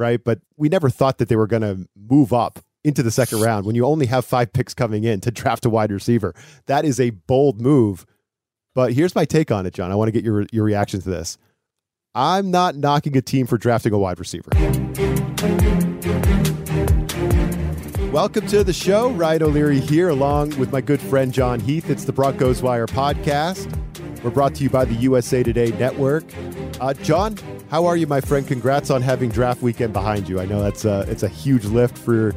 right? But we never thought that they were going to move up into the second round when you only have five picks coming in to draft a wide receiver. That is a bold move. But here's my take on it, Jon. I want to get your your reaction to this. I'm not knocking a team for drafting a wide receiver. Welcome to the show. Ryan O'Leary here, along with my good friend Jon Heath. It's the Broncos Wire podcast. We're brought to you by the USA Today Network. Uh, Jon, how are you, my friend? Congrats on having draft weekend behind you. I know that's a, it's a huge lift for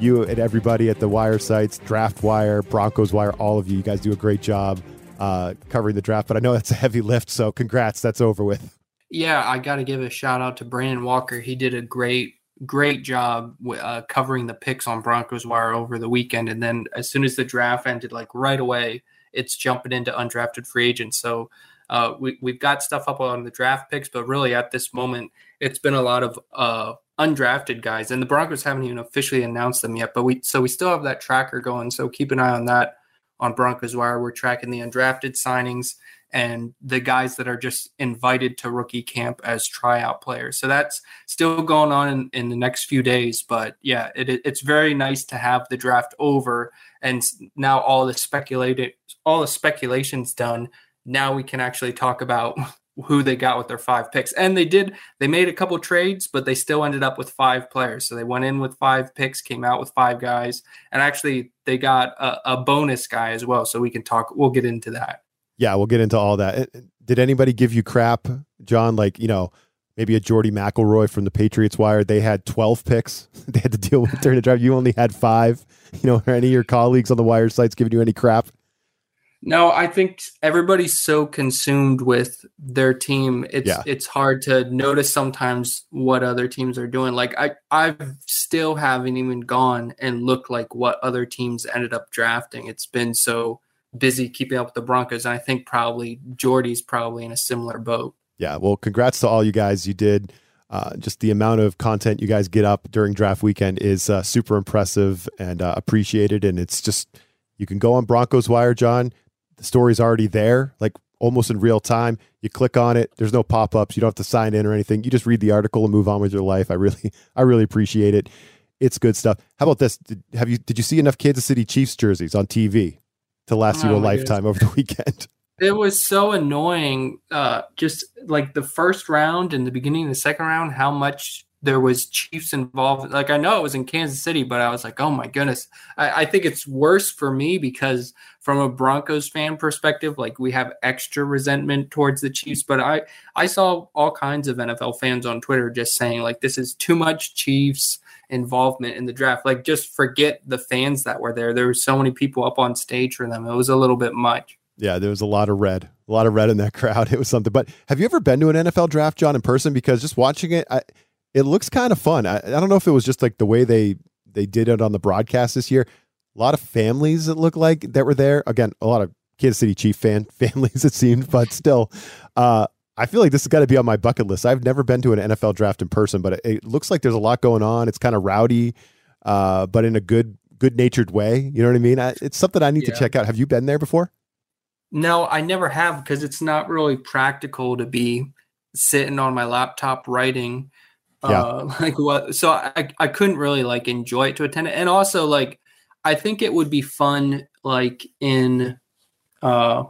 you and everybody at the Wire sites, Draft Wire, Broncos Wire, all of you. You guys do a great job uh, covering the draft, but I know that's a heavy lift. So congrats. That's over with. Yeah, I got to give a shout out to Brandon Walker. He did a great great job uh, covering the picks on Broncos Wire over the weekend. And then as soon as the draft ended, like right away, it's jumping into undrafted free agents. So uh, we, we've got stuff up on the draft picks, but really at this moment, it's been a lot of uh, undrafted guys, and the Broncos haven't even officially announced them yet. But we so we still have that tracker going. So keep an eye on that on Broncos Wire. We're tracking the undrafted signings and the guys that are just invited to rookie camp as tryout players. So that's still going on in, in the next few days. But yeah, it, it's very nice to have the draft over and now all the speculated, all the speculations done. Now we can actually talk about who they got with their five picks. And they did, they made a couple trades, but they still ended up with five players. So they went in with five picks, came out with five guys, and actually they got a, a bonus guy as well. So we can talk, we'll get into that yeah, we'll get into all that. Did anybody give you crap, Jon? Like, you know, maybe a Jordy McElroy from the Patriots Wire. They had 12 picks they had to deal with during the draft. You only had five. You know, are any of your colleagues on the wire sites giving you any crap? No, I think everybody's so consumed with their team. It's yeah. it's hard to notice sometimes what other teams are doing. Like I I still haven't even gone and looked like what other teams ended up drafting. It's been so busy keeping up with the Broncos. And I think probably Jordy's probably in a similar boat. Yeah. Well, congrats to all you guys. You did. Uh, just the amount of content you guys get up during draft weekend is uh, super impressive and uh, appreciated. And it's just, you can go on Broncos Wire, Jon. The story's already there, like almost in real time. You click on it. There's no pop ups. You don't have to sign in or anything. You just read the article and move on with your life. I really, I really appreciate it. It's good stuff. How about this? Did, have you, did you see enough Kansas City Chiefs jerseys on TV? to last oh, you a lifetime goodness. over the weekend. It was so annoying. Uh, just like the first round and the beginning of the second round, how much there was Chiefs involved. Like I know it was in Kansas City, but I was like, oh my goodness. I, I, think it's worse for me because from a Broncos fan perspective, like we have extra resentment towards the Chiefs. But I I saw all kinds of NFL fans on Twitter just saying like this is too much Chiefs involvement in the draft. Like just forget the fans that were there. There were so many people up on stage for them. It was a little bit much. Yeah, there was a lot of red, a lot of red in that crowd. It was something. But have you ever been to an NFL draft, Jon, in person? Because just watching it, I, it looks kind of fun. I, I don't know if it was just like the way they they did it on the broadcast this year. A lot of families that look like that were there. Again, a lot of Kansas City Chief fan families, it seemed, but still, uh, I feel like this has got to be on my bucket list. I've never been to an NFL draft in person, but it, it looks like there's a lot going on. It's kind of rowdy, uh, but in a good, good natured way. You know what I mean? I, it's something I need yeah. to check out. Have you been there before? No, I never have because it's not really practical to be sitting on my laptop writing. Yeah. Uh, like what? So I, I couldn't really like enjoy it to attend it, and also like I think it would be fun like in uh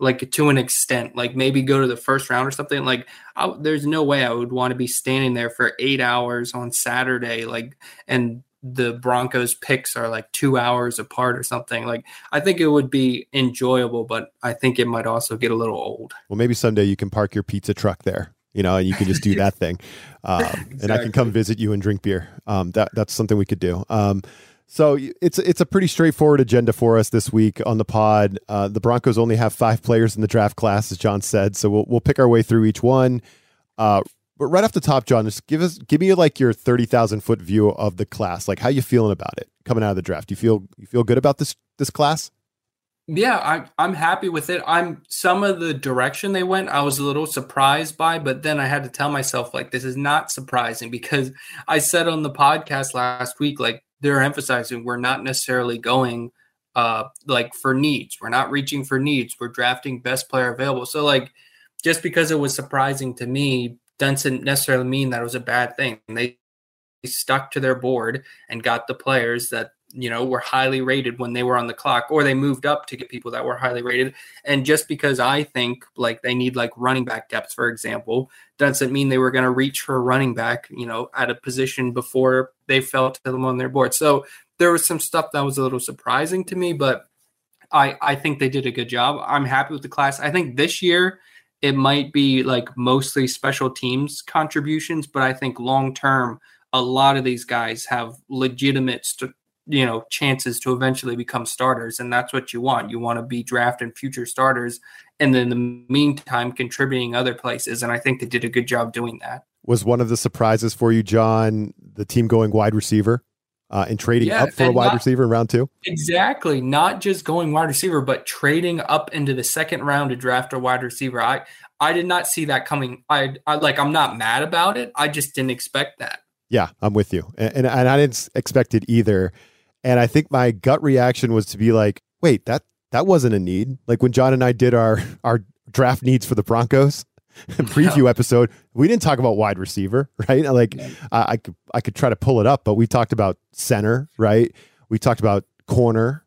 like to an extent like maybe go to the first round or something like I, there's no way i would want to be standing there for eight hours on saturday like and the broncos picks are like two hours apart or something like i think it would be enjoyable but i think it might also get a little old well maybe someday you can park your pizza truck there you know, and you can just do that thing, um, exactly. and I can come visit you and drink beer. Um, that that's something we could do. Um, so it's it's a pretty straightforward agenda for us this week on the pod. Uh, the Broncos only have five players in the draft class, as John said. So we'll we'll pick our way through each one. Uh, but right off the top, Jon, just give us give me like your thirty thousand foot view of the class. Like how you feeling about it coming out of the draft? You feel you feel good about this this class? Yeah, I'm I'm happy with it. I'm some of the direction they went, I was a little surprised by, but then I had to tell myself like this is not surprising because I said on the podcast last week like they're emphasizing we're not necessarily going uh like for needs. We're not reaching for needs. We're drafting best player available. So like just because it was surprising to me doesn't necessarily mean that it was a bad thing. They stuck to their board and got the players that you know were highly rated when they were on the clock or they moved up to get people that were highly rated. And just because i think like they need like running back depth for example doesn't mean they were going to reach for a running back you know at a position before they fell to them on their board. So there was some stuff that was a little surprising to me but i i think they did a good job. I'm happy with the class. I think this year it might be like mostly special teams contributions but i think long term a lot of these guys have legitimate st- you know chances to eventually become starters and that's what you want. You want to be drafting future starters and then in the meantime contributing other places and i think they did a good job doing that. Was one of the surprises for you jon the team going wide receiver uh, and trading yeah, up for a wide not, receiver in round two exactly not just going wide receiver but trading up into the second round to draft a wide receiver i i did not see that coming i, I like i'm not mad about it i just didn't expect that yeah, I'm with you. And, and, and I didn't expect it either. And I think my gut reaction was to be like, wait, that that wasn't a need. Like when Jon and I did our our draft needs for the Broncos preview episode, we didn't talk about wide receiver, right? Like. I, I could I could try to pull it up, but we talked about center, right? We talked about corner.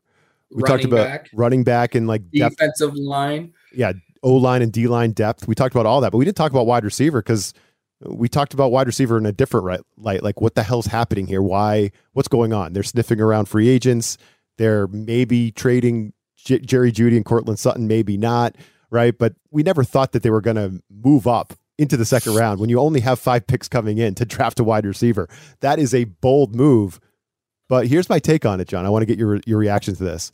We running talked about back, running back and like defensive depth. line. Yeah, O line and D line depth. We talked about all that, but we didn't talk about wide receiver because we talked about wide receiver in a different right, light. Like, what the hell's happening here? Why? What's going on? They're sniffing around free agents. They're maybe trading J- Jerry Jeudy and Courtland Sutton, maybe not, right? But we never thought that they were going to move up into the second round when you only have five picks coming in to draft a wide receiver. That is a bold move. But here's my take on it, Jon. I want to get your your reaction to this.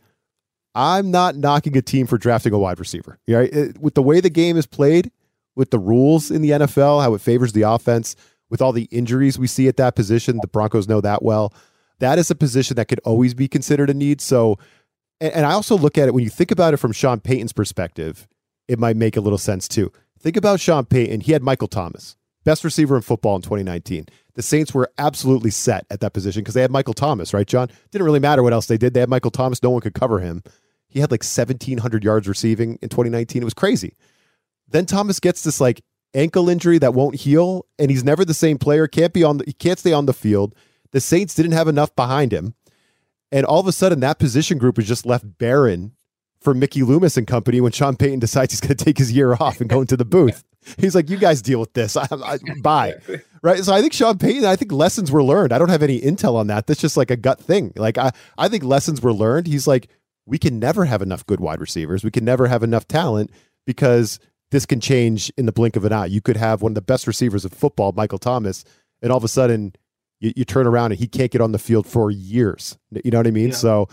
I'm not knocking a team for drafting a wide receiver. It, with the way the game is played, with the rules in the NFL, how it favors the offense, with all the injuries we see at that position. The Broncos know that well. That is a position that could always be considered a need. So, and I also look at it when you think about it from Sean Payton's perspective, it might make a little sense too. Think about Sean Payton. He had Michael Thomas, best receiver in football in 2019. The Saints were absolutely set at that position because they had Michael Thomas, right, Jon? Didn't really matter what else they did. They had Michael Thomas. No one could cover him. He had like 1,700 yards receiving in 2019. It was crazy. Then Thomas gets this like ankle injury that won't heal, and he's never the same player. Can't be on. The, he can't stay on the field. The Saints didn't have enough behind him, and all of a sudden that position group was just left barren for Mickey Loomis and company when Sean Payton decides he's going to take his year off and go into the booth. He's like, "You guys deal with this. I, I, bye." Right. So I think Sean Payton. I think lessons were learned. I don't have any intel on that. That's just like a gut thing. Like I, I think lessons were learned. He's like, we can never have enough good wide receivers. We can never have enough talent because this can change in the blink of an eye. You could have one of the best receivers of football, Michael Thomas, and all of a sudden you, you turn around and he can't get on the field for years. You know what I mean? Yeah. So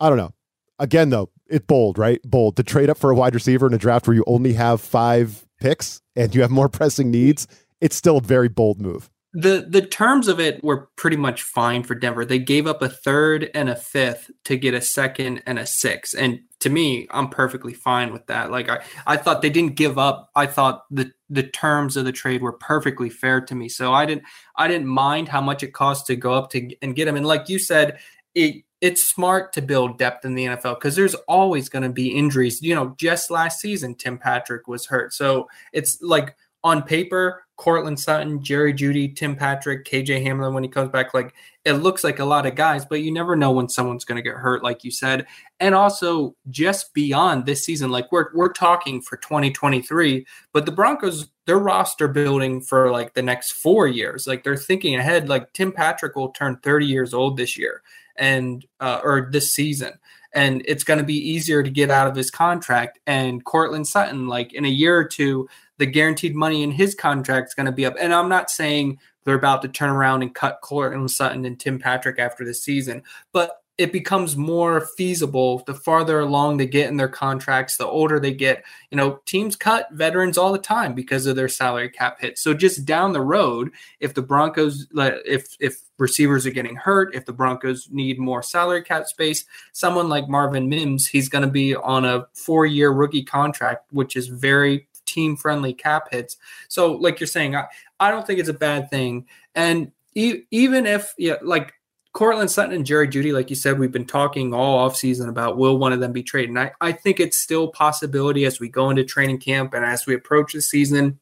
I don't know. Again, though, it's bold, right? Bold to trade up for a wide receiver in a draft where you only have five picks and you have more pressing needs. It's still a very bold move the the terms of it were pretty much fine for Denver. They gave up a third and a fifth to get a second and a sixth. And to me, I'm perfectly fine with that. Like I, I thought they didn't give up. I thought the the terms of the trade were perfectly fair to me. So I didn't I didn't mind how much it cost to go up to and get them. And like you said, it it's smart to build depth in the NFL because there's always going to be injuries. You know, just last season Tim Patrick was hurt. So it's like on paper, Courtland Sutton, Jerry Jeudy, Tim Patrick, KJ Hamler, when he comes back, like it looks like a lot of guys, but you never know when someone's going to get hurt, like you said. And also just beyond this season, like we're we're talking for 2023, but the Broncos, their roster building for like the next four years, like they're thinking ahead. Like Tim Patrick will turn 30 years old this year, and uh, or this season and it's going to be easier to get out of his contract. And Courtland Sutton, like in a year or two, the guaranteed money in his contract is going to be up. And I'm not saying they're about to turn around and cut Courtland Sutton and Tim Patrick after the season, but it becomes more feasible the farther along they get in their contracts, the older they get. You know, teams cut veterans all the time because of their salary cap hit. So just down the road, if the Broncos, if if receivers are getting hurt, if the Broncos need more salary cap space, someone like Marvin Mims, he's going to be on a four-year rookie contract, which is very team friendly cap hits. So, like you're saying, I, I don't think it's a bad thing. And even if, yeah, like Courtland Sutton and Jerry Jeudy, like you said, we've been talking all offseason about will one of them be traded. And I, I think it's still possibility as we go into training camp and as we approach the season.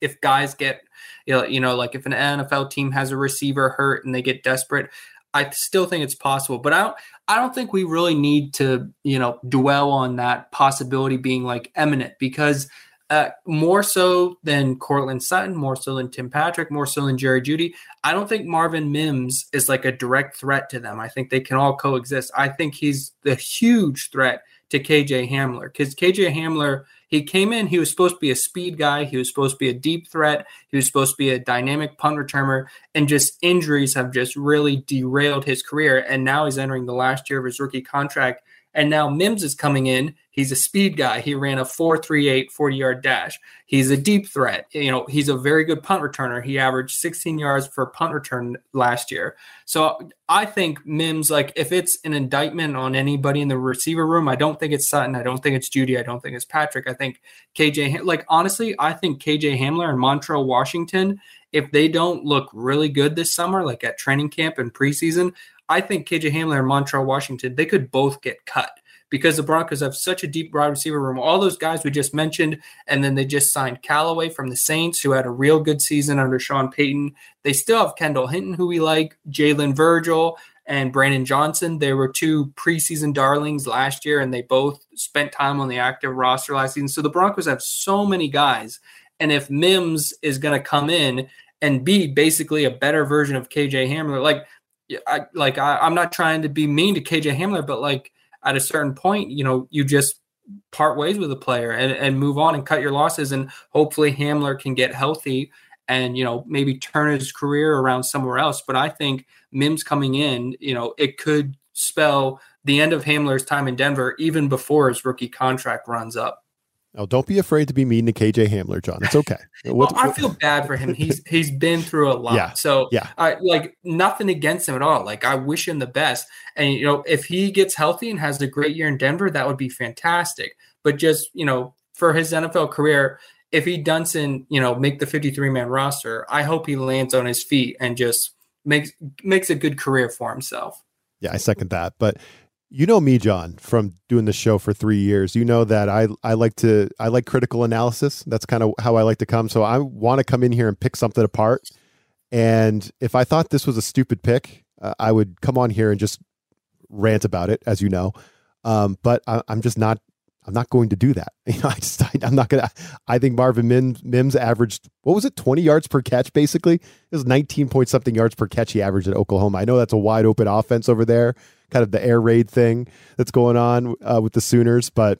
if guys get, you know, you know, like if an NFL team has a receiver hurt and they get desperate, I still think it's possible. But I don't, I don't think we really need to, you know, dwell on that possibility being like eminent because uh, more so than Courtland Sutton, more so than Tim Patrick, more so than Jerry Jeudy. I don't think Marvin Mims is like a direct threat to them. I think they can all coexist. I think he's the huge threat to KJ Hamler because KJ Hamler, he came in, he was supposed to be a speed guy, he was supposed to be a deep threat, he was supposed to be a dynamic punt returner, and just injuries have just really derailed his career. And now he's entering the last year of his rookie contract. And now Mims is coming in He's a speed guy. He ran a 4.38 40 yard dash. He's a deep threat. You know, he's a very good punt returner. He averaged 16 yards for punt return last year. So I think Mims, like, if it's an indictment on anybody in the receiver room, I don't think it's Sutton. I don't think it's Jeudy. I don't think it's Patrick. I think KJ, like, honestly, I think KJ Hamler and Montrell Washington, if they don't look really good this summer, like at training camp and preseason, I think KJ Hamler and Montrell Washington, they could both get cut because the Broncos have such a deep wide receiver room. All those guys we just mentioned, and then they just signed Callaway from the Saints, who had a real good season under Sean Payton. They still have Kendall Hinton, who we like, Jalen Virgil, and Brandon Johnson. They were two preseason darlings last year, and they both spent time on the active roster last season. So the Broncos have so many guys. And if Mims is going to come in and be basically a better version of KJ Hamler, like, I like I, I'm not trying to be mean to KJ Hamler, but like at a certain point, you know, you just part ways with a player and, and move on and cut your losses. And hopefully Hamler can get healthy and, you know, maybe turn his career around somewhere else. But I think Mims coming in, you know, it could spell the end of Hamler's time in Denver even before his rookie contract runs up. Oh, don't be afraid to be mean to KJ Hamler, Jon. It's okay. well, I feel bad for him. He's he's been through a lot. Yeah. So yeah, I like nothing against him at all. Like I wish him the best. And you know, if he gets healthy and has a great year in Denver, that would be fantastic. But just you know, for his NFL career, if he doesn't, you know, make the 53 man roster, I hope he lands on his feet and just makes makes a good career for himself. Yeah, I second that. But you know me, Jon, from doing the show for three years. You know that I I like to I like critical analysis. That's kind of how I like to come. So I want to come in here and pick something apart. And if I thought this was a stupid pick, uh, I would come on here and just rant about it, as you know. Um, but I, am just not. I'm not going to do that. You know, I just I, am not gonna. I think Marvin Mims, Mims averaged what was it, 20 yards per catch? Basically, it was 19 point something yards per catch he averaged at Oklahoma. I know that's a wide open offense over there kind of the air raid thing that's going on uh, with the Sooners. But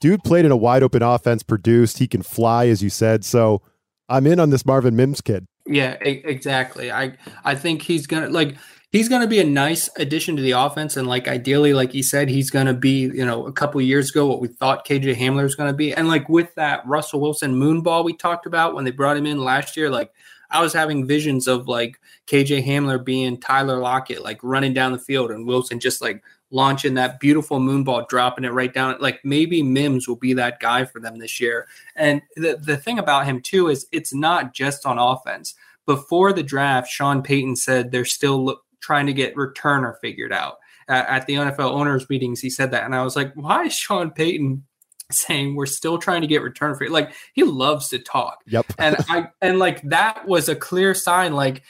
dude played in a wide open offense, produced. He can fly, as you said. So I'm in on this Marvin Mims kid. Yeah, exactly. I I think he's gonna like he's going to be a nice addition to the offense. And like ideally, like he said, he's going to be, you know, a couple years ago, what we thought KJ Hamler was going to be. And like with that Russell Wilson moonball we talked about when they brought him in last year, like I was having visions of like KJ Hamler being Tyler Lockett, like running down the field, and Wilson just like launching that beautiful moonball, dropping it right down. Like maybe Mims will be that guy for them this year. And the, the thing about him too is it's not just on offense. Before the draft, Sean Payton said they're still lo- trying to get returner figured out. at the NFL owners meetings, he said that, and I was like, "Why is Sean Payton saying we're still trying to get return for. Like he loves to talk. Yep. and I and like that was a clear sign. Like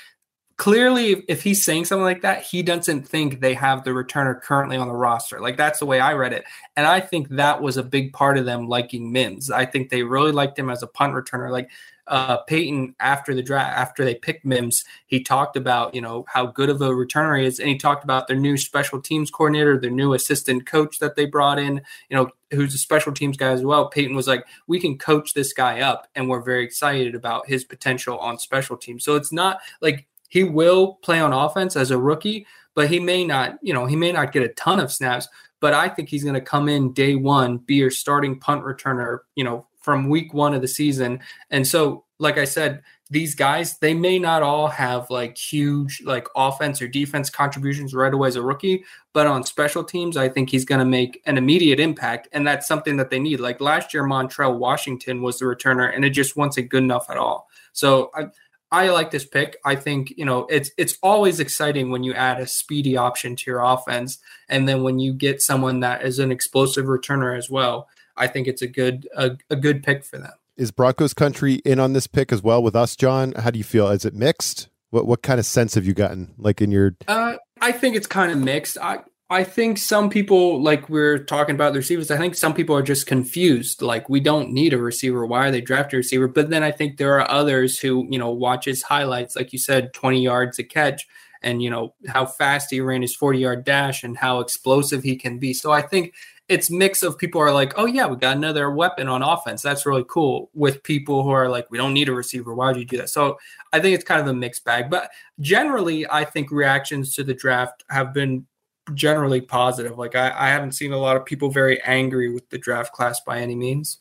clearly, if he's saying something like that, he doesn't think they have the returner currently on the roster. Like that's the way I read it. And I think that was a big part of them liking Mims. I think they really liked him as a punt returner. Like uh, Payton after the draft, after they picked Mims, he talked about you know how good of a returner he is, and he talked about their new special teams coordinator, their new assistant coach that they brought in, you know, who's a special teams guy as well. Payton was like, we can coach this guy up, and we're very excited about his potential on special teams. So it's not like he will play on offense as a rookie, but he may not, you know, he may not get a ton of snaps. But I think he's going to come in day one, be your starting punt returner, you know, from week one of the season. And so, like I said, these guys, they may not all have like huge like offense or defense contributions right away as a rookie, but on special teams, I think he's going to make an immediate impact. And that's something that they need. Like last year, Montrell Washington was the returner, and it just wasn't good enough at all. So I, I like this pick. I think you know it's it's always exciting when you add a speedy option to your offense, and then when you get someone that is an explosive returner as well. I think it's a good a, a good pick for them. is Broncos country in on this pick as well with us, Jon? How do you feel? Is it mixed? What what kind of sense have you gotten? Like in your uh, I think it's kind of mixed. I I think some people, like we're talking about the receivers, I think some people are just confused. Like, we don't need a receiver. Why are they drafting a receiver? But then I think there are others who, you know, watch his highlights, like you said, 20 yards a catch, and, you know, how fast he ran his 40 yard dash and how explosive he can be. So I think it's mix of people are like, oh, yeah, we got another weapon on offense. That's really cool. With people who are like, we don't need a receiver. Why would you do that? So I think it's kind of a mixed bag. But generally, I think reactions to the draft have been generally positive. Like I, I haven't seen a lot of people very angry with the draft class by any means.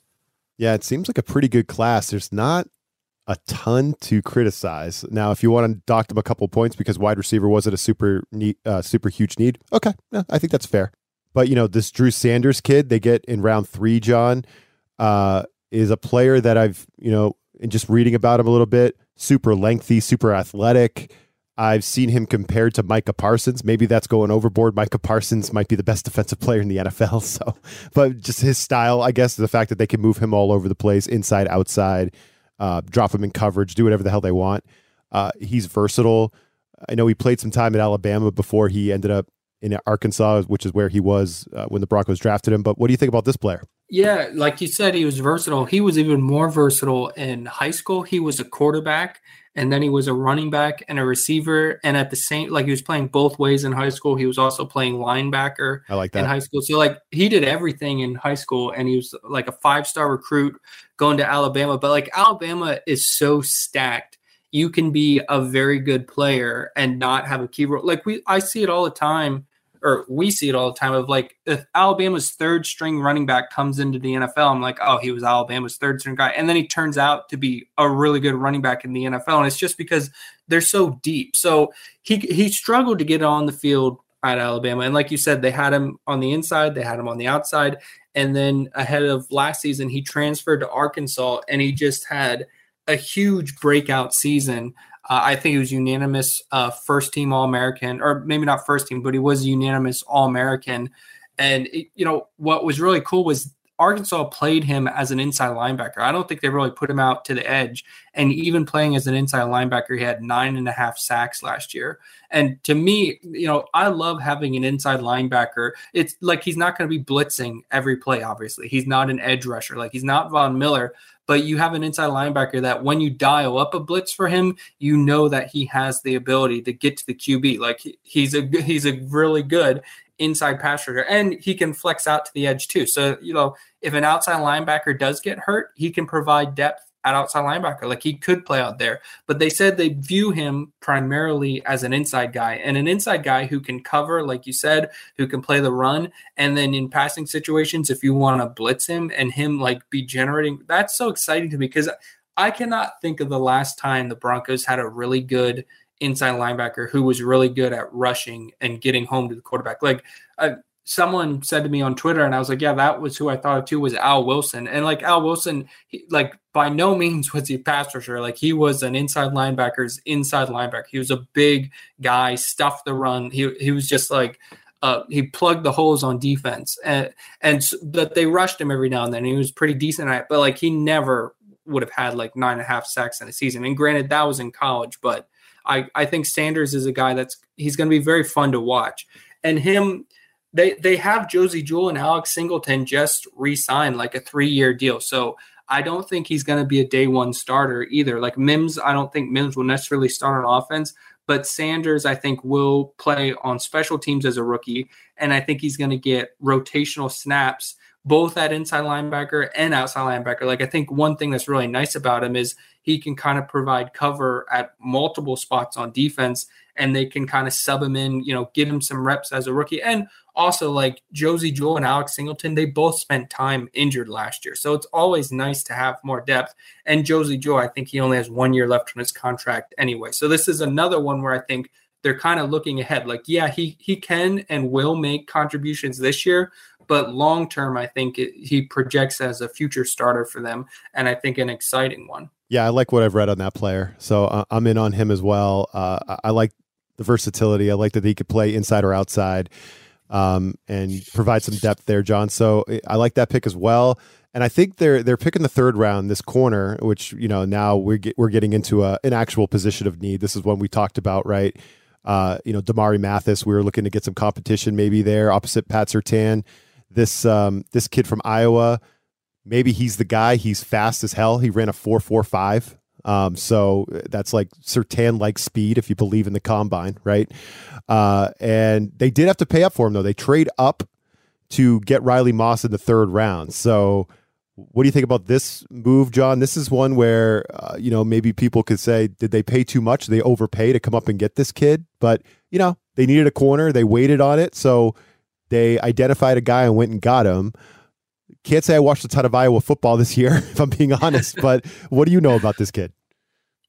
Yeah, it seems like a pretty good class. There's not a ton to criticize. Now, if you want to dock them a couple points because wide receiver wasn't a super neat, uh, super huge need, okay, yeah, I think that's fair. But you know, this Drew Sanders kid they get in round three, Jon, uh, is a player that I've you know, in just reading about him a little bit, super lengthy, super athletic. I've seen him compared to Micah Parsons. Maybe that's going overboard. Micah Parsons might be the best defensive player in the NFL. So, but just his style, I guess, the fact that they can move him all over the place, inside, outside, uh, drop him in coverage, do whatever the hell they want. Uh, he's versatile. I know he played some time at Alabama before he ended up in Arkansas, which is where he was uh, when the Broncos drafted him. But what do you think about this player? Yeah, like you said, he was versatile. He was even more versatile in high school. He was a quarterback and then he was a running back and a receiver. And at the same, like he was playing both ways in high school. He was also playing linebacker. I like that in high school. So like he did everything in high school, and he was like a five star recruit going to Alabama. But like Alabama is so stacked. You can be a very good player and not have a key role. Like we, I see it all the time or we see it all the time of like if Alabama's third string running back comes into the NFL, I'm like, oh, he was Alabama's third string guy. And then he turns out to be a really good running back in the NFL. And it's just because they're so deep. So he he struggled to get on the field at Alabama. And like you said, they had him on the inside, they had him on the outside. And then ahead of last season, he transferred to Arkansas and he just had a huge breakout season. Uh, I think he was unanimous uh, first team All American, or maybe not first team, but he was unanimous All American. And it, you know what was really cool was Arkansas played him as an inside linebacker. I don't think they really put him out to the edge. And even playing as an inside linebacker, he had nine and a half sacks last year. And to me, you know, I love having an inside linebacker. It's like he's not going to be blitzing every play, obviously. He's not an edge rusher. Like he's not Von Miller, but you have an inside linebacker that when you dial up a blitz for him, you know that he has the ability to get to the QB. Like he's a he's a really good inside pass rusher, and he can flex out to the edge too. So you know if an outside linebacker does get hurt, he can provide depth at outside linebacker. Like he could play out there, but they said they view him primarily as an inside guy and an inside guy who can cover, like you said, who can play the run. And then in passing situations, if you want to blitz him and him like be generating, that's so exciting to me because I cannot think of the last time the Broncos had a really good inside linebacker who was really good at rushing and getting home to the quarterback. Like, uh, someone said to me on Twitter, and I was like, yeah, that was who I thought of too was Al Wilson. And like Al Wilson, he, like by no means was he a pass rusher. Like he was an inside linebacker's inside linebacker. He was a big guy, stuffed the run. He he was just like uh, he plugged the holes on defense, and and but they rushed him every now and then. he was pretty decent at it, but like he never would have had like nine and a half sacks in a season. And granted, that was in college, but I I think Sanders is a guy that's he's going to be very fun to watch, and him they they have Josey Jewell and Alex Singleton just re-signed like a three-year deal. So I don't think he's going to be a day one starter either. Like Mims, I don't think Mims will necessarily start on offense, but Sanders, I think, will play on special teams as a rookie. And I think he's going to get rotational snaps both at inside linebacker and outside linebacker. Like I think one thing that's really nice about him is he can kind of provide cover at multiple spots on defense and they can kind of sub him in, you know, give him some reps as a rookie. And also like Josey Jewell and Alex Singleton, they both spent time injured last year. So it's always nice to have more depth. And Josey Jewell, I think he only has one year left on his contract anyway. So this is another one where I think they're kind of looking ahead. Like, yeah, he he can and will make contributions this year, but long term, I think it, he projects as a future starter for them, and I think an exciting one. Yeah, I like what I've read on that player, so uh, I'm in on him as well. Uh, I, I like the versatility. I like that he could play inside or outside. um, and provide some depth there, Jon. So I like that pick as well. And I think they're they're picking the third round this corner, which you know now we're get, we're getting into a, an actual position of need. This is one we talked about, right? Uh, you know, Damari Mathis. We were looking to get some competition maybe there opposite Pat Surtain. This um, this kid from Iowa, maybe he's the guy. He's fast as hell. He ran a four four five. Um, so that's like Surtain like speed if you believe in the combine, right? Uh, and they did have to pay up for him though. They trade up to get Riley Moss in the third round. So what do you think about this move, Jon? This is one where uh, you know maybe people could say, did they pay too much? Did they overpay to come up and get this kid, but you know they needed a corner. They waited on it, so they identified a guy and went and got him. Can't say I watched a ton of Iowa football this year, if I'm being honest. but what do you know about this kid?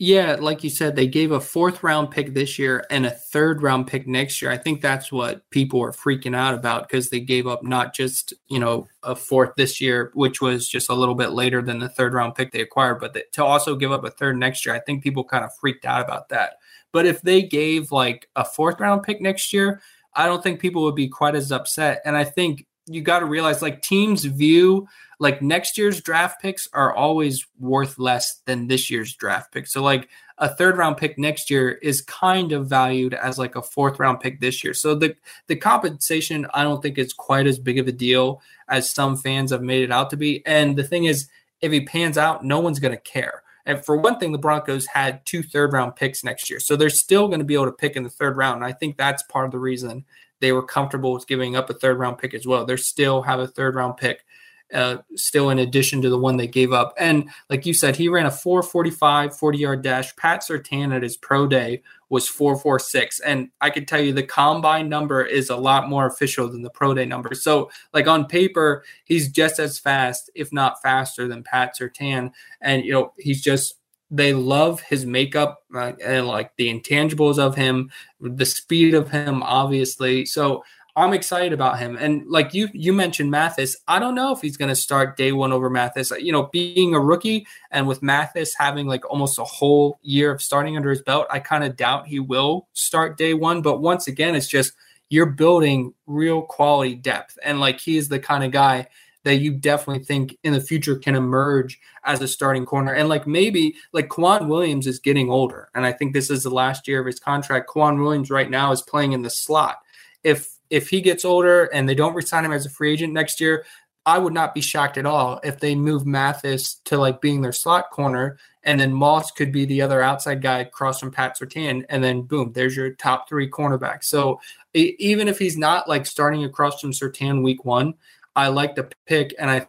Yeah, like you said, they gave a fourth round pick this year and a third round pick next year. I think that's what people are freaking out about because they gave up not just, you know, a fourth this year, which was just a little bit later than the third round pick they acquired, but to also give up a third next year. I think people kind of freaked out about that. But if they gave like a fourth round pick next year, I don't think people would be quite as upset. And I think you got to realize like teams view like next year's draft picks are always worth less than this year's draft pick. So like a third round pick next year is kind of valued as like a fourth round pick this year. So the the compensation I don't think is quite as big of a deal as some fans have made it out to be. And the thing is if he pans out, no one's going to care. And for one thing, the Broncos had two third round picks next year. So they're still going to be able to pick in the third round. And I think that's part of the reason they were comfortable with giving up a third round pick as well. They still have a third round pick uh, still in addition to the one they gave up. And like you said, he ran a 445 40 yard dash. Pat Surtain at his pro day was 446. And I can tell you the combine number is a lot more official than the pro day number. So, like on paper, he's just as fast, if not faster, than Pat Surtain. And, you know, he's just they love his makeup uh, and like the intangibles of him, the speed of him, obviously. So I'm excited about him. And like you you mentioned Mathis, I don't know if he's going to start day 1 over Mathis. You know, being a rookie and with Mathis having like almost a whole year of starting under his belt, I kind of doubt he will start day 1, but once again it's just you're building real quality depth and like he is the kind of guy that you definitely think in the future can emerge as a starting corner. And like maybe like K'Waun Williams is getting older. And I think this is the last year of his contract. K'Waun Williams right now is playing in the slot. If if he gets older and they don't resign him as a free agent next year, I would not be shocked at all if they move Mathis to like being their slot corner, and then Moss could be the other outside guy across from Pat Surtain, and then boom, there's your top three cornerbacks. So even if he's not like starting across from Surtain week one, I like the pick, and I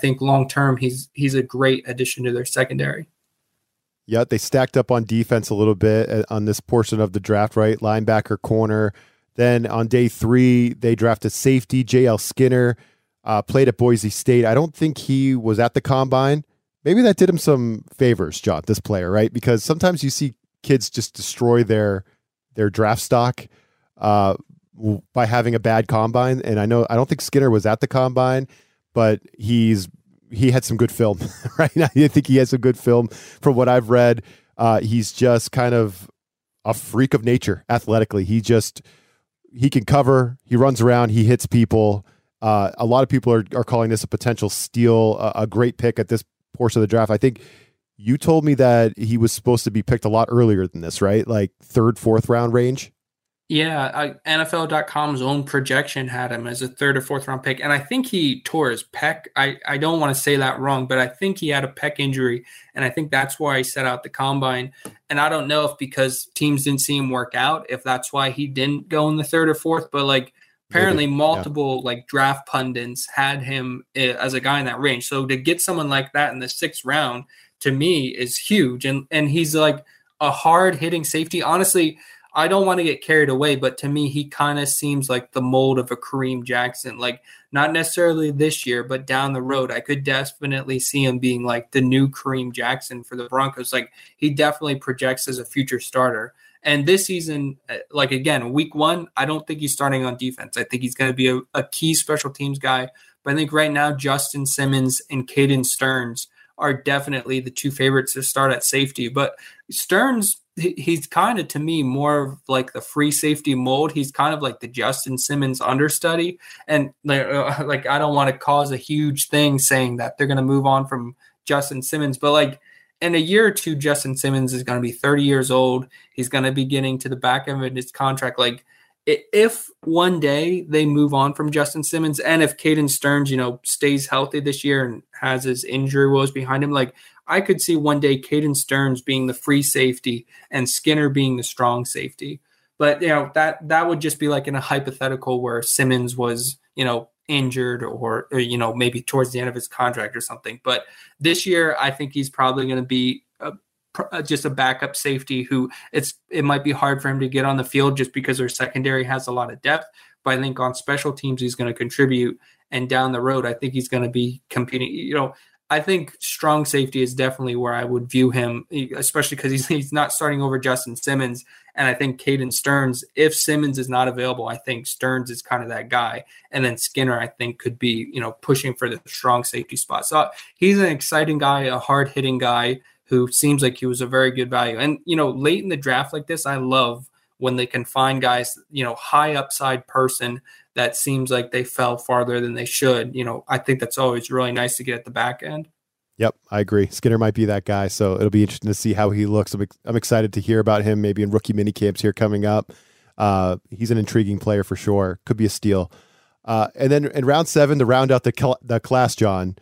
think long term he's he's a great addition to their secondary. Yeah, they stacked up on defense a little bit uh, on this portion of the draft, right? Linebacker, corner then on day three, they drafted safety JL Skinner, uh, played at Boise State. I don't think he was at the combine. Maybe that did him some favors, Jon. This player, right? Because sometimes you see kids just destroy their their draft stock uh, by having a bad combine. And I know I don't think Skinner was at the combine, but he's he had some good film, right? I think he has some good film from what I've read. Uh, he's just kind of a freak of nature athletically. He just he can cover. He runs around. He hits people. Uh, a lot of people are, are calling this a potential steal, a, a, great pick at this portion of the draft. I think you told me that he was supposed to be picked a lot earlier than this, right? Like third, fourth round range. Yeah, I, NFL.com's own projection had him as a third or fourth round pick, and I think he tore his pec. I, I don't want to say that wrong, but I think he had a pec injury, and I think that's why he set out the combine. And I don't know if because teams didn't see him work out, if that's why he didn't go in the third or fourth. But like apparently, Maybe, multiple yeah. like draft pundits had him eh, as a guy in that range. So to get someone like that in the sixth round to me is huge, and and he's like a hard hitting safety. Honestly I don't want to get carried away, but to me, he kind of seems like the mold of a Kareem Jackson. Like, not necessarily this year, but down the road, I could definitely see him being like the new Kareem Jackson for the Broncos. Like, he definitely projects as a future starter. And this season, uh, like again, week one, I don't think he's starting on defense. I think he's going to be a, a key special teams guy. But I think right now, Justin Simmons and Caden Sterns are definitely the two favorites to start at safety. But He's kind of to me more of like the free safety mold. He's kind of like the Justin Simmons understudy, and like, uh, like I don't want to cause a huge thing saying that they're going to move on from Justin Simmons, but like in a year or two, Justin Simmons is going to be 30 years old. He's going to be getting to the back end of his contract. Like if one day they move on from Justin Simmons, and if Caden Sterns, you know, stays healthy this year and has his injury woes behind him, like I could see one day Caden Sterns being the free safety and Skinner being the strong safety. But you know that that would just be like in a hypothetical where Simmons was you know injured or, or you know maybe towards the end of his contract or something. But this year, I think he's probably going to be a, just a backup safety who it's it might be hard for him to get on the field just because their secondary has a lot of depth. But I think on special teams he's going to contribute, and down the road I think he's going to be competing. You know, I think strong safety is definitely where I would view him, especially because he's, he's not starting over Justin Simmons. And I think Caden Sterns, if Simmons is not available, I think Sterns is kind of that guy. And then Skinner, I think, could be, you know, pushing for the strong safety spot. So he's an exciting guy, a hard hitting guy who seems like he was a very good value. And, you know, late in the draft like this, I love when they can find guys, you know, high upside person that seems like they fell farther than they should. You know, I think that's always really nice to get at the back end. Yep, I agree. Skinner might be that guy, so it'll be interesting to see how he looks. I'm, I'm excited to hear about him maybe in rookie mini camps here coming up. Uh, he's an intriguing player for sure. Could be a steal. Uh, and then in round seven, to round out the cl- the class, Jon,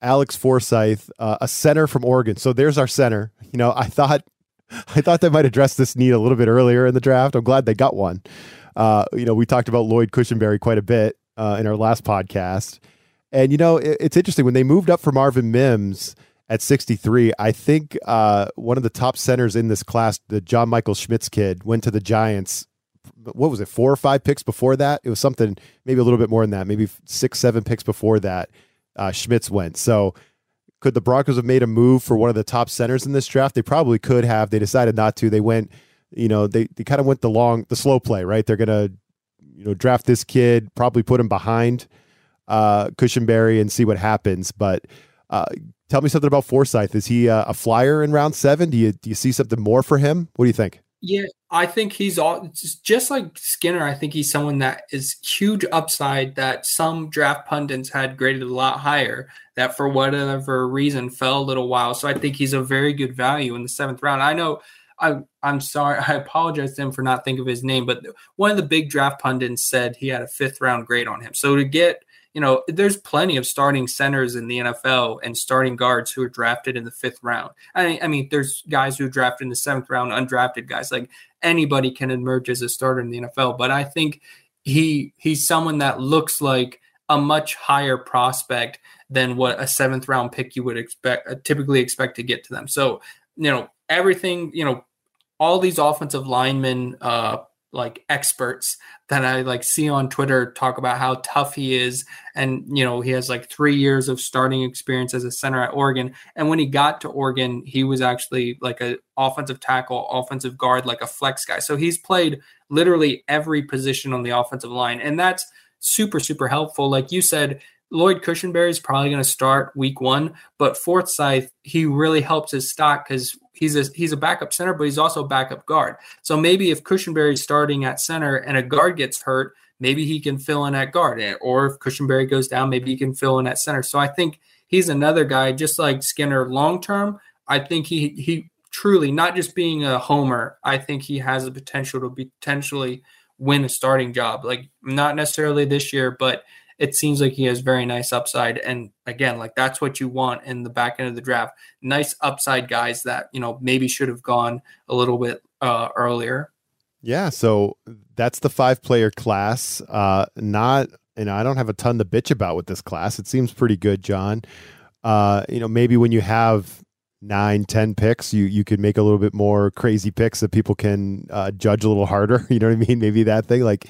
Alex Forsyth, uh, a center from Oregon. So there's our center. You know, I thought I thought they might address this need a little bit earlier in the draft. I'm glad they got one. Uh, you know, we talked about Lloyd Cushenberry quite a bit uh, in our last podcast. And, you know, it, it's interesting when they moved up for Marvin Mims at 63, I think uh, one of the top centers in this class, the John Michael Schmitz kid, went to the Giants. What was it, four or five picks before that? It was something, maybe a little bit more than that, maybe six, seven picks before that. Uh, Schmitz went. So, could the Broncos have made a move for one of the top centers in this draft? They probably could have. They decided not to. They went you know, they, they kind of went the long, the slow play, right? They're going to, you know, draft this kid, probably put him behind uh, Cushenberry and see what happens. But uh, tell me something about Forsyth. Is he a, a flyer in round seven? Do you, do you see something more for him? What do you think? Yeah, I think he's all just like Skinner. I think he's someone that is huge upside that some draft pundits had graded a lot higher. That for whatever reason fell a little while. So I think he's a very good value in the seventh round. I know I I'm sorry. I apologize to him for not thinking of his name, but one of the big draft pundits said he had a fifth round grade on him. So to get you know, there's plenty of starting centers in the NFL and starting guards who are drafted in the fifth round. I, I mean, there's guys who are drafted in the seventh round, undrafted guys. Like anybody can emerge as a starter in the NFL. But I think he he's someone that looks like a much higher prospect than what a seventh round pick you would expect uh, typically expect to get to them. So you know everything you know all these offensive linemen uh like experts that I like see on Twitter talk about how tough he is. And you know he has like 3 years of starting experience as a center at Oregon. And when he got to Oregon he was actually like a offensive tackle offensive guard like a flex guy. So he's played literally every position on the offensive line. And that's super super helpful. Like you said Lloyd Cushenberry is probably going to start week one, but Forsyth, he really helps his stock because he's a he's a backup center, but he's also a backup guard. So maybe if Cushenberry is starting at center and a guard gets hurt, maybe he can fill in at guard. Eh, or if Cushenberry goes down, maybe he can fill in at center. So I think he's another guy, just like Skinner long term. I think he he truly not just being a homer, I think he has the potential to potentially win a starting job. Like not necessarily this year, but it seems like he has very nice upside. And again, like that's what you want in the back end of the draft. Nice upside guys that, you know, maybe should have gone a little bit uh, earlier. Yeah. So that's the five player class. Uh, not, you know, I don't have a ton to bitch about with this class. It seems pretty good, Jon. Uh, you know, maybe when you have nine, ten picks, you you could make a little bit more crazy picks that people can uh, judge a little harder. You know what I mean? Maybe that thing like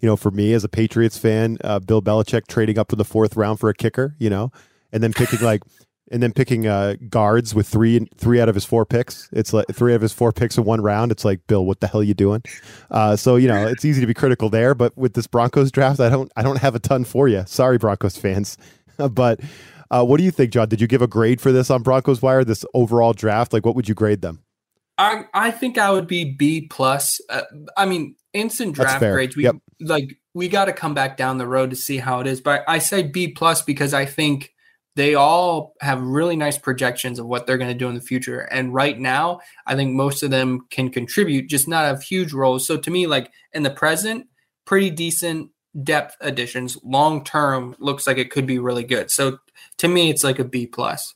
you know, for me as a Patriots fan, uh, Bill Belichick trading up to the fourth round for a kicker, you know, and then picking like, and then picking uh, guards with three three out of his four picks. It's like three out of his four picks in one round. It's like Bill, what the hell are you doing? Uh, so you know, it's easy to be critical there, but with this Broncos draft, I don't I don't have a ton for you. Sorry, Broncos fans, but. Uh, what do you think, Jon? Did you give a grade for this on Broncos Wire? This overall draft, like, what would you grade them? I I think I would be B plus. Uh, I mean, instant draft grades. We yep. like we got to come back down the road to see how it is. But I say B plus because I think they all have really nice projections of what they're going to do in the future. And right now, I think most of them can contribute, just not have huge roles. So to me, like in the present, pretty decent depth additions. Long term, looks like it could be really good. So to me, it's like a B plus.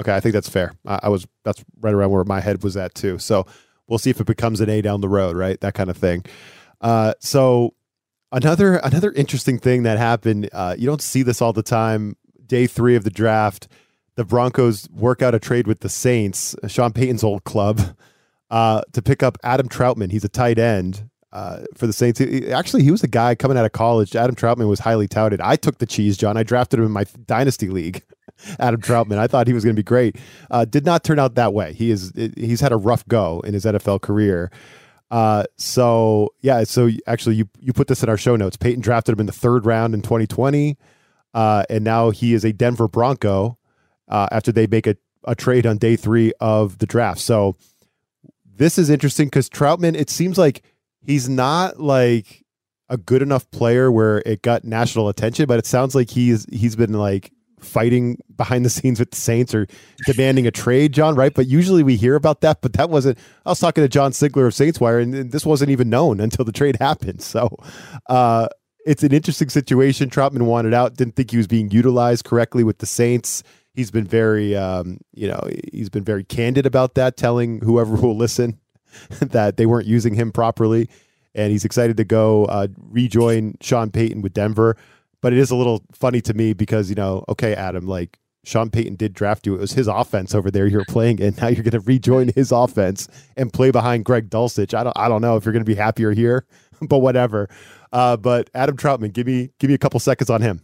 Okay, I think that's fair. I, I was that's right around where my head was at too. So we'll see if it becomes an A down the road, right? That kind of thing. Uh, so another another interesting thing that happened. Uh, you don't see this all the time. Day three of the draft, the Broncos work out a trade with the Saints, Sean Payton's old club, uh, to pick up Adam Trautman. He's a tight end uh, for the Saints. Actually, he was a guy coming out of college. Adam Trautman was highly touted. I took the cheese, Jon. I drafted him in my dynasty league. Adam Trautman. I thought he was going to be great. Uh, did not turn out that way. He is he's had a rough go in his NFL career. Uh, so yeah, so actually you you put this in our show notes. Payton drafted him in the third round in 2020, uh, and now he is a Denver Bronco uh, after they make a, a trade on day three of the draft. So this is interesting because Trautman, it seems like he's not like a good enough player where it got national attention, but it sounds like he's he's been like fighting behind the scenes with the Saints or demanding a trade, Jon, right? But usually we hear about that, but that wasn't. I was talking to John Sigler of Saints Wire, and this wasn't even known until the trade happened. So uh, it's an interesting situation. Trautman wanted out, didn't think he was being utilized correctly with the Saints. He's been very, um, you know, he's been very candid about that, telling whoever will listen that they weren't using him properly. And he's excited to go uh, rejoin Sean Payton with Denver. But it is a little funny to me because, you know, okay, Adam, like Sean Payton did draft you. It was his offense over there you're playing in. Now you're going to rejoin his offense and play behind Greg Dulcich. I don't I don't know if you're going to be happier here, but whatever. Uh, but Adam Trautman, give me give me a couple seconds on him.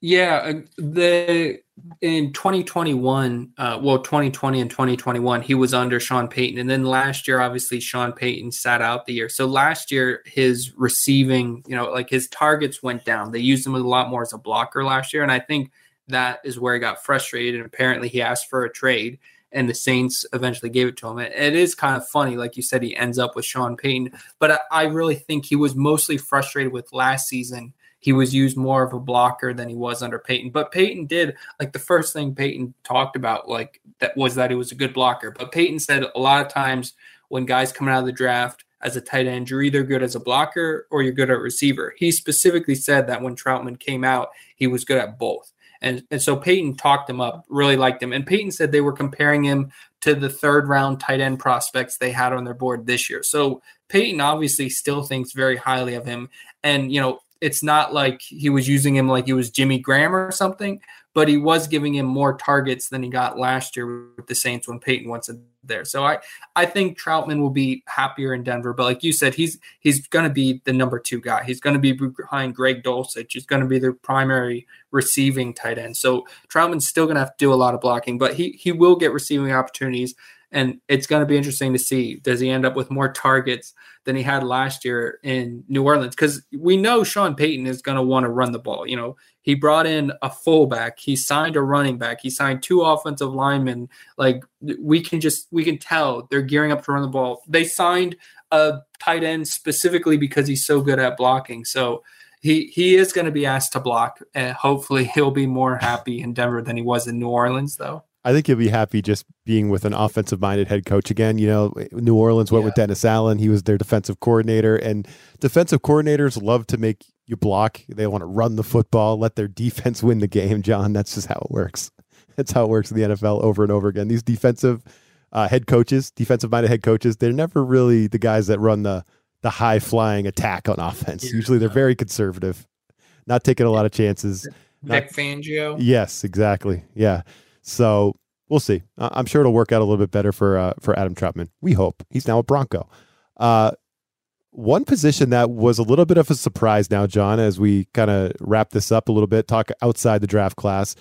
Yeah, the in 2021, uh, well, 2020 and 2021, he was under Sean Payton, and then last year, obviously, Sean Payton sat out the year. So last year, his receiving, you know, like his targets went down. They used him a lot more as a blocker last year, and I think that is where he got frustrated. And apparently, he asked for a trade, and the Saints eventually gave it to him. It is kind of funny, like you said, he ends up with Sean Payton, but I, I really think he was mostly frustrated with last season he was used more of a blocker than he was under Payton. But Payton did like the first thing Payton talked about like that was that he was a good blocker. But Payton said a lot of times when guys coming out of the draft as a tight end, you're either good as a blocker or you're good at receiver. He specifically said that when Trautman came out, he was good at both. And, and so Payton talked him up, really liked him. And Payton said they were comparing him to the third round tight end prospects they had on their board this year. So Payton obviously still thinks very highly of him. And, you know, it's not like he was using him like he was Jimmy Graham or something, but he was giving him more targets than he got last year with the Saints when Payton wasn't there. So I I think Trautman will be happier in Denver, but like you said, he's he's going to be the number two guy. He's going to be behind Greg Dulcich. He's going to be the primary receiving tight end. So Trautman's still going to have to do a lot of blocking, but he he will get receiving opportunities. And it's going to be interesting to see does he end up with more targets than he had last year in New Orleans? Because we know Sean Payton is going to want to run the ball. You know, he brought in a fullback, he signed a running back, he signed two offensive linemen. Like we can just we can tell they're gearing up to run the ball. They signed a tight end specifically because he's so good at blocking. So he he is going to be asked to block, and hopefully he'll be more happy in Denver than he was in New Orleans, though. I think you'll be happy just being with an offensive minded head coach again. You know, New Orleans went yeah. with Dennis Allen. He was their defensive coordinator, and defensive coordinators love to make you block. They want to run the football, let their defense win the game, Jon. That's just how it works. That's how it works in the NFL over and over again. These defensive uh, head coaches, defensive minded head coaches, they're never really the guys that run the the high flying attack on offense. Yeah. Usually they're very conservative, not taking a lot of chances. Vic Fangio. Yes, exactly. Yeah. So we'll see. I'm sure it'll work out a little bit better for uh, for Adam Trautman. We hope he's now a Bronco. Uh, one position that was a little bit of a surprise now, Jon, as we kind of wrap this up a little bit, talk outside the draft class.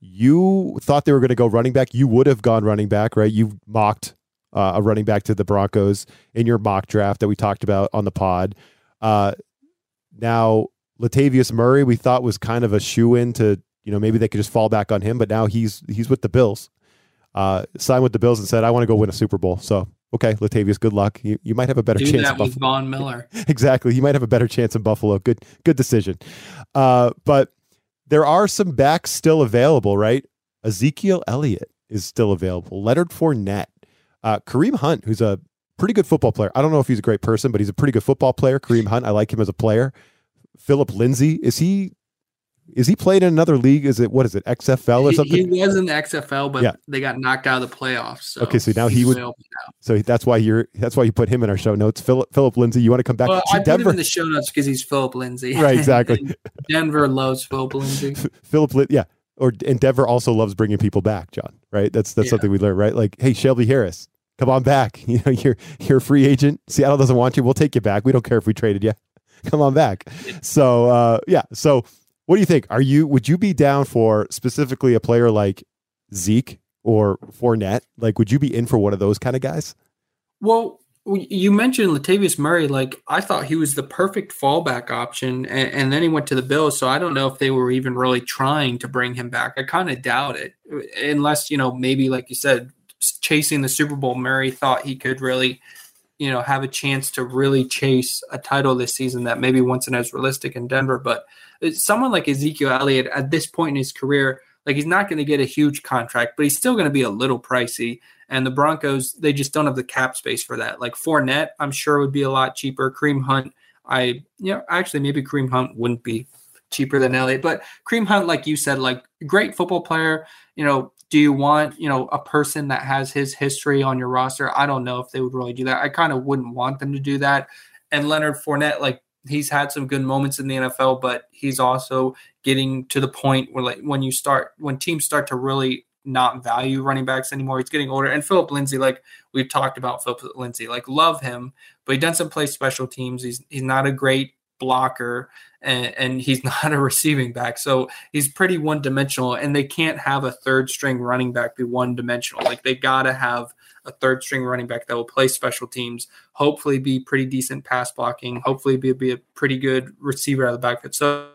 You thought they were going to go running back. You would have gone running back, right? You mocked uh, a running back to the Broncos in your mock draft that we talked about on the pod. Uh, now, Latavius Murray, we thought was kind of a shoe in to you know maybe they could just fall back on him, but now he's he's with the Bills. Uh, signed with the Bills and said, "I want to go win a Super Bowl." So Okay, Latavius, good luck. You, you might have a better Do chance. that with. Von Miller. exactly. You might have a better chance in Buffalo. Good, good decision. Uh, but there are some backs still available, right? Ezekiel Elliott is still available. Leonard Fournette, uh, Kareem Hunt, who's a pretty good football player. I don't know if he's a great person, but he's a pretty good football player. Kareem Hunt, I like him as a player. Philip Lindsay, is he? Is he played in another league? Is it what is it XFL or something? he was in the XFL, but Yeah. they got knocked out of the playoffs. So Okay, so now he would- so that's why you're. That's why you put him in our show notes. Philip Philip Lindsay, you want to come back Well, I put him Denver? in the show notes because he's Philip Lindsay. Right, exactly. Denver loves Philip Lindsay. Philip, yeah, or and Denver also loves bringing people back. Jon, right? That's that's Yeah. something we learned, right? Like, hey, Shelby Harris, come on back. You know, you're you're a free agent. Seattle doesn't want you. We'll take you back. We don't care if we traded you. Come on back. So uh, yeah. So what do you think? Are you would you be down for specifically a player like Zeke or Fournette? Like, would you be in for one of those kind of guys? Well, you mentioned Latavius Murray. Like I thought he was the perfect fallback option, and, and then he went to the Bills. So I don't know if they were even really trying to bring him back. I kind of doubt it, unless you know maybe like you said, chasing the Super Bowl. Murray thought he could really, you know, have a chance to really chase a title this season that maybe wasn't as realistic in Denver. But Uh, someone like Ezekiel Elliott at this point in his career, like he's not going to get a huge contract, but he's still going to be a little pricey. And the Broncos, they just don't have the cap space for that. Like Fournette, I'm sure would be a lot cheaper. Kareem Hunt, I, you know, actually maybe Kareem Hunt wouldn't be cheaper than Elliott, but Kareem Hunt, like you said, like great football player. You know, do you want, you know, a person that has his history on your roster? I don't know if they would really do that. I kind of wouldn't want them to do that. And Leonard Fournette, like he's had some good moments in the NFL, but he's also getting to the point where like when you start when teams start to really not value running backs anymore. He's getting older. And Philip Lindsay, like we've talked about Philip Lindsay, like love him, but he doesn't play special teams. He's he's not a great blocker and, and he's not a receiving back. So he's pretty one dimensional. And they can't have a third string running back be one dimensional. Like they gotta have a third string running back that will play special teams, hopefully be pretty decent pass blocking, hopefully be, be a pretty good receiver out of the backfield. So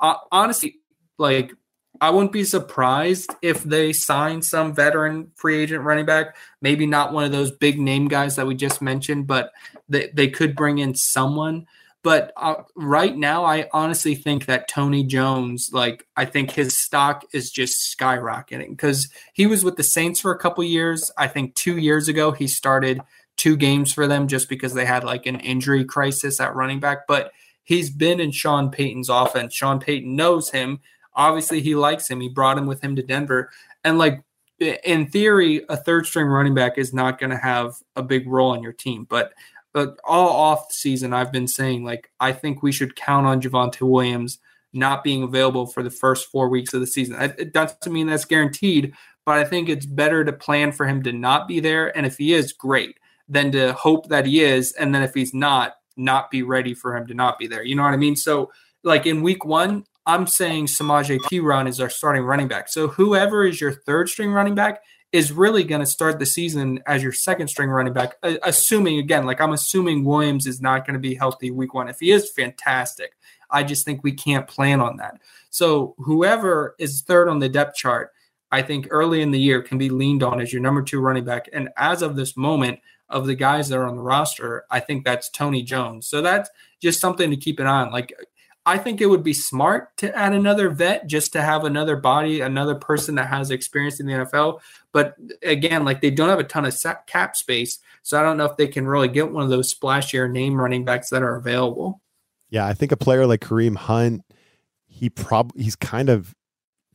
uh, honestly, like I wouldn't be surprised if they sign some veteran free agent running back. Maybe not one of those big name guys that we just mentioned, but they, they could bring in someone. But uh, right now, I honestly think that Tony Jones, like, I think his stock is just skyrocketing because he was with the Saints for a couple years. I think two years ago, he started two games for them just because they had like an injury crisis at running back. But he's been in Sean Payton's offense. Sean Payton knows him. Obviously, he likes him. He brought him with him to Denver. And like in theory, a third string running back is not going to have a big role on your team. But but all off season, I've been saying like I think we should count on Javonte Williams not being available for the first four weeks of the season. It doesn't mean that's guaranteed, but I think it's better to plan for him to not be there. And if he is, great. Than to hope that he is, and then if he's not, not be ready for him to not be there. You know what I mean? So like in week one, I'm saying Samaje Perine is our starting running back. So whoever is your third string running back is really going to start the season as your second string running back, uh, assuming again, like I'm assuming Williams is not going to be healthy week one. If he is, fantastic. I just think we can't plan on that. So whoever is third on the depth chart, I think early in the year can be leaned on as your number two running back. And as of this moment, of the guys that are on the roster, I think that's Tony Jones. So that's just something to keep an eye on. Like I think it would be smart to add another vet just to have another body, another person that has experience in the NFL. But again, like they don't have a ton of cap space. So I don't know if they can really get one of those splashier name running backs that are available. Yeah, I think a player like Kareem Hunt, he probably he's kind of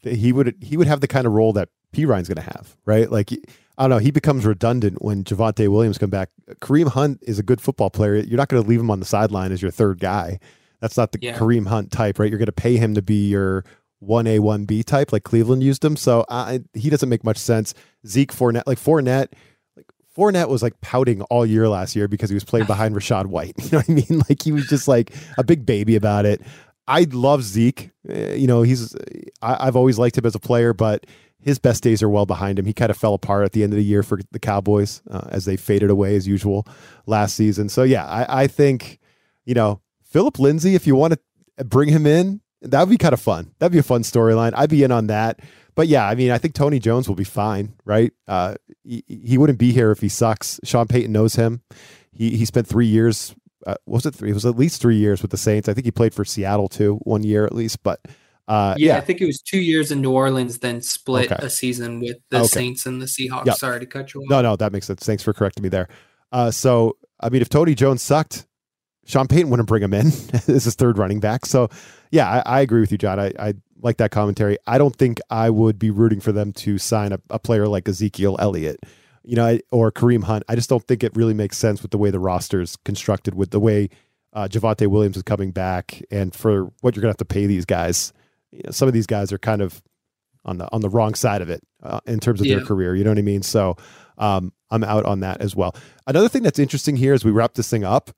he would he would have the kind of role that Perine's going to have, right? Like I don't know, he becomes redundant when Javonte Williams come back. Kareem Hunt is a good football player. You're not going to leave him on the sideline as your third guy. That's not the Yeah. Kareem Hunt type, right? You're going to pay him to be your one A one B type, like Cleveland used him. So I, he doesn't make much sense. Zeke Fournette, like Fournette, like Fournette was like pouting all year last year because he was playing behind Rachaad White. You know what I mean? Like he was just like a big baby about it. I love Zeke. Uh, you know, he's I, I've always liked him as a player, but his best days are well behind him. He kind of fell apart at the end of the year for the Cowboys uh, as they faded away as usual last season. So yeah, I, I think you know Philip Lindsay. If you want to bring him in, that would be kind of fun. That'd be a fun storyline. I'd be in on that. But yeah, I mean, I think Tony Jones will be fine, right? Uh, he, he wouldn't be here if he sucks. Sean Payton knows him. He he spent three years. Uh, was it three? It was at least three years with the Saints. I think he played for Seattle too, one year at least. But uh, yeah, yeah, I think it was two years in New Orleans, then split Okay. a season with the Okay. Saints and the Seahawks. Yep. Sorry to cut you off. No, no, that makes sense. Thanks for correcting me there. Uh, so, I mean, if Tony Jones sucked, Sean Payton wouldn't bring him in as his third running back. So, yeah, I, I agree with you, Jon. I, I like that commentary. I don't think I would be rooting for them to sign a, a player like Ezekiel Elliott, you know, or Kareem Hunt. I just don't think it really makes sense with the way the roster is constructed, with the way uh, Javonte Williams is coming back, and for what you're going to have to pay these guys. You know, some of these guys are kind of on the on the wrong side of it uh, in terms of their career. You know what I mean? So um, I'm out on that as well. Another thing that's interesting here as we wrap this thing up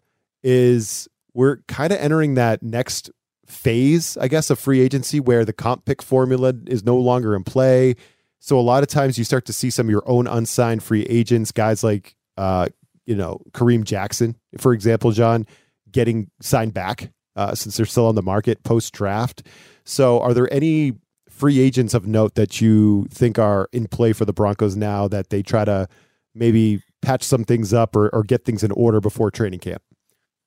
is we're kind of entering that next phase, I guess, of free agency where the comp pick formula is no longer in play. So a lot of times you start to see some of your own unsigned free agents, guys like uh, you know Kareem Jackson, for example, Jon, getting signed back uh, since they're still on the market post draft. So are there any free agents of note that you think are in play for the Broncos now that they try to maybe patch some things up or, or get things in order before training camp?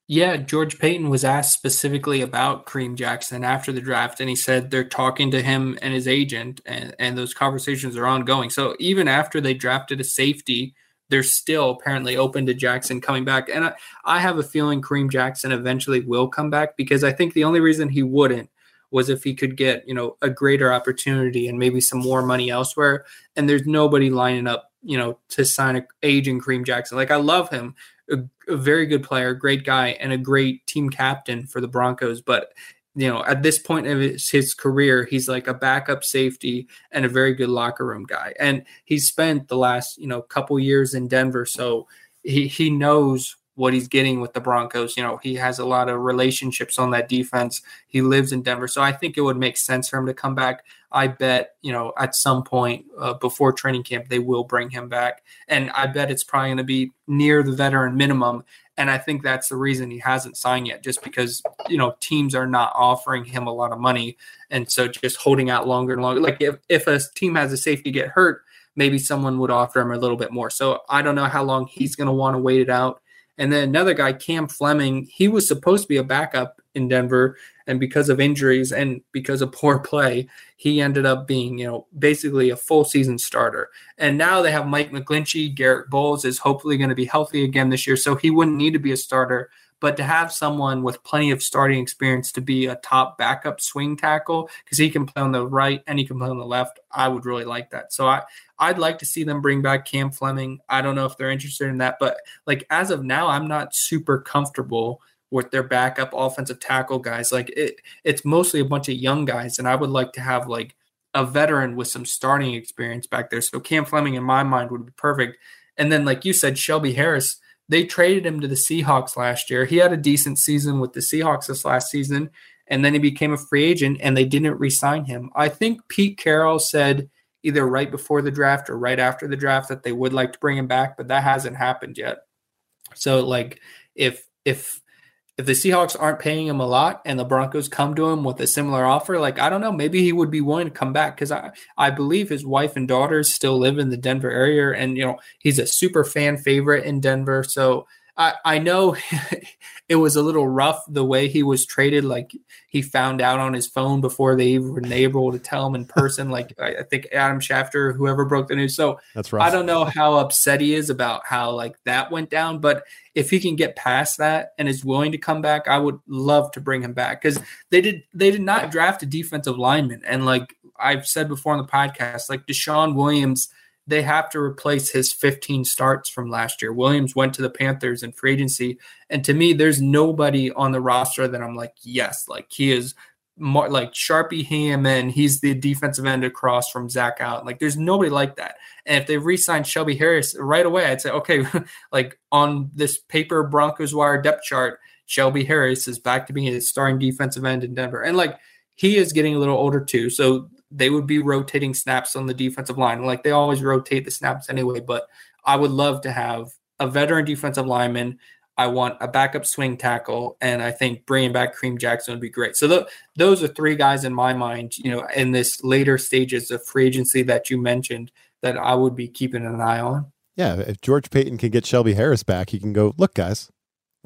Yeah, George Paton was asked specifically about Kareem Jackson after the draft, and he said they're talking to him and his agent, and, and those conversations are ongoing. So even after they drafted a safety, they're still apparently open to Jackson coming back. And I, I have a feeling Kareem Jackson eventually will come back because I think the only reason he wouldn't was if he could get, you know, a greater opportunity and maybe some more money elsewhere. And there's nobody lining up, you know, to sign a aging Kareem Jackson. Like I love him a, a very good player, great guy, and a great team captain for the Broncos. But you know, at this point of his, his career, he's like a backup safety and a very good locker room guy. And he's spent the last you know couple years in Denver, so he he knows what he's getting with the Broncos. You know, he has a lot of relationships on that defense. He lives in Denver, so I think it would make sense for him to come back. I bet you know at some point uh, before training camp they will bring him back, and I bet it's probably going to be near the veteran minimum. And I think that's the reason he hasn't signed yet, just because you know teams are not offering him a lot of money, and so just holding out longer and longer. Like if if a team has a safety get hurt, maybe someone would offer him a little bit more. So I don't know how long he's going to want to wait it out. And then another guy, Cam Fleming, he was supposed to be a backup in Denver, and because of injuries and because of poor play, he ended up being, you know, basically a full season starter. And now they have Mike McGlinchey, Garett Bolles is hopefully going to be healthy again this year, so he wouldn't need to be a starter. But to have someone with plenty of starting experience to be a top backup swing tackle, because he can play on the right and he can play on the left, I would really like that. So I, I'd like to see them bring back Cam Fleming. I don't know if they're interested in that, but like as of now, I'm not super comfortable with their backup offensive tackle guys. Like it, it's mostly a bunch of young guys, and I would like to have like a veteran with some starting experience back there. So Cam Fleming, in my mind, would be perfect. And then, like you said, Shelby Harris, they traded him to the Seahawks last year. He had a decent season with the Seahawks this last season, and then he became a free agent, and they didn't re-sign him. I think Pete Carroll said either right before the draft or right after the draft that they would like to bring him back, but that hasn't happened yet. So like if if if the Seahawks aren't paying him a lot and the Broncos come to him with a similar offer, like I don't know, maybe he would be willing to come back because I I believe his wife and daughters still live in the Denver area, and you know he's a super fan favorite in Denver. So I I know it was a little rough the way he was traded. Like he found out on his phone before they even were able to tell him in person. Like I, I think Adam Schefter, whoever broke the news. So That's rough. I don't know how upset he is about how like that went down, but if he can get past that and is willing to come back, I would love to bring him back because they did they did not draft a defensive lineman, and like I've said before on the podcast, like DeShawn Williams, they have to replace his 15 starts from last year. Williams went to the Panthers in free agency, and to me, there's nobody on the roster that I'm like, yes, like he is more like Sharpie him and he's the defensive end across from Zach Allen. Like there's nobody like that. And if they re-signed Shelby Harris right away, I'd say, okay, like on this paper Broncos wire depth chart, Shelby Harris is back to being a starting defensive end in Denver. And like he is getting a little older too. So they would be rotating snaps on the defensive line. Like they always rotate the snaps anyway, but I would love to have a veteran defensive lineman I want a backup swing tackle, and I think bringing back Kareem Jackson would be great. So th- those are three guys in my mind, you know, in this later stages of free agency that you mentioned that I would be keeping an eye on. Yeah, if George Paton can get Shelby Harris back, he can go, look, guys,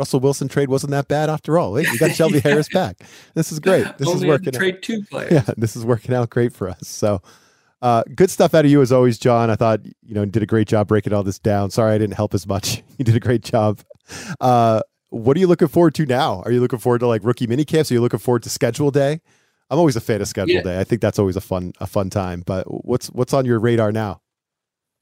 Russell Wilson trade wasn't that bad after all. Hey, you got Shelby yeah. Harris back. This is great. This Only is working. Trade out. two players. Yeah, this is working out great for us. So, uh, good stuff out of you as always, Jon. I thought you know did a great job breaking all this down. Sorry I didn't help as much. you did a great job. Uh, what are you looking forward to now? Are you looking forward to like rookie mini camps? Are you looking forward to schedule day? I'm always a fan of schedule yeah. day. I think that's always a fun a fun time. But what's what's on your radar now?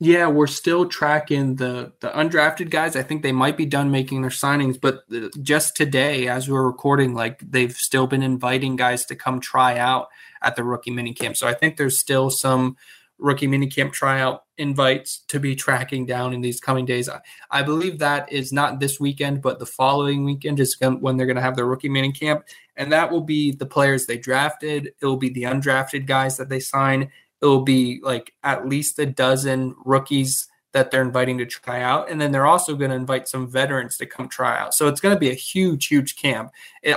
Yeah, we're still tracking the the undrafted guys. I think they might be done making their signings, but uh, just today, as we're recording, like they've still been inviting guys to come try out at the rookie minicamp. So I think there's still some rookie minicamp tryout invites to be tracking down in these coming days. I, I believe that is not this weekend, but the following weekend is when they're going to have their rookie minicamp, and that will be the players they drafted. It will be the undrafted guys that they sign it'll be like at least a dozen rookies that they're inviting to try out. And then they're also going to invite some veterans to come try out. So it's going to be a huge, huge camp.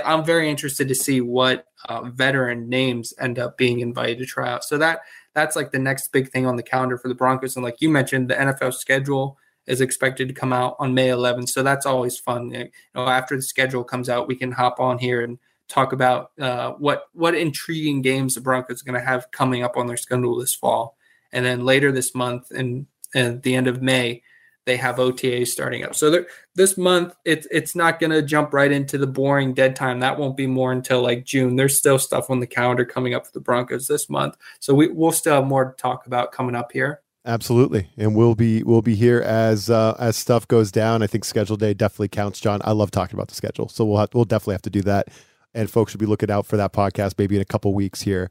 I'm very interested to see what uh, veteran names end up being invited to try out. So that that's like the next big thing on the calendar for the Broncos. And like you mentioned, the NFL schedule is expected to come out on May 11th. So that's always fun. You know, after the schedule comes out, we can hop on here and talk about uh, what what intriguing games the Broncos are going to have coming up on their schedule this fall, and then later this month and at the end of May, they have OTAs starting up. So this month, it's it's not going to jump right into the boring dead time. That won't be more until like June. There's still stuff on the calendar coming up for the Broncos this month, so we, we'll still have more to talk about coming up here. Absolutely, and we'll be we'll be here as uh, as stuff goes down. I think schedule day definitely counts, Jon. I love talking about the schedule, so we'll we'll definitely have to do that and folks should be looking out for that podcast maybe in a couple weeks here.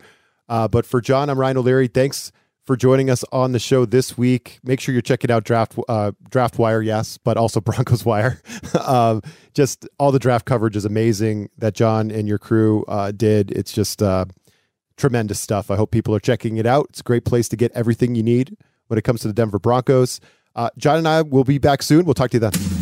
Uh, but for Jon, I'm Ryan O'Leary. Thanks for joining us on the show this week. Make sure you're checking out Draft uh, Draft Wire, yes, but also Broncos Wire. um, just all the draft coverage is amazing that Jon and your crew uh, did. It's just uh, tremendous stuff. I hope people are checking it out. It's a great place to get everything you need when it comes to the Denver Broncos. Uh, Jon and I will be back soon. We'll talk to you then.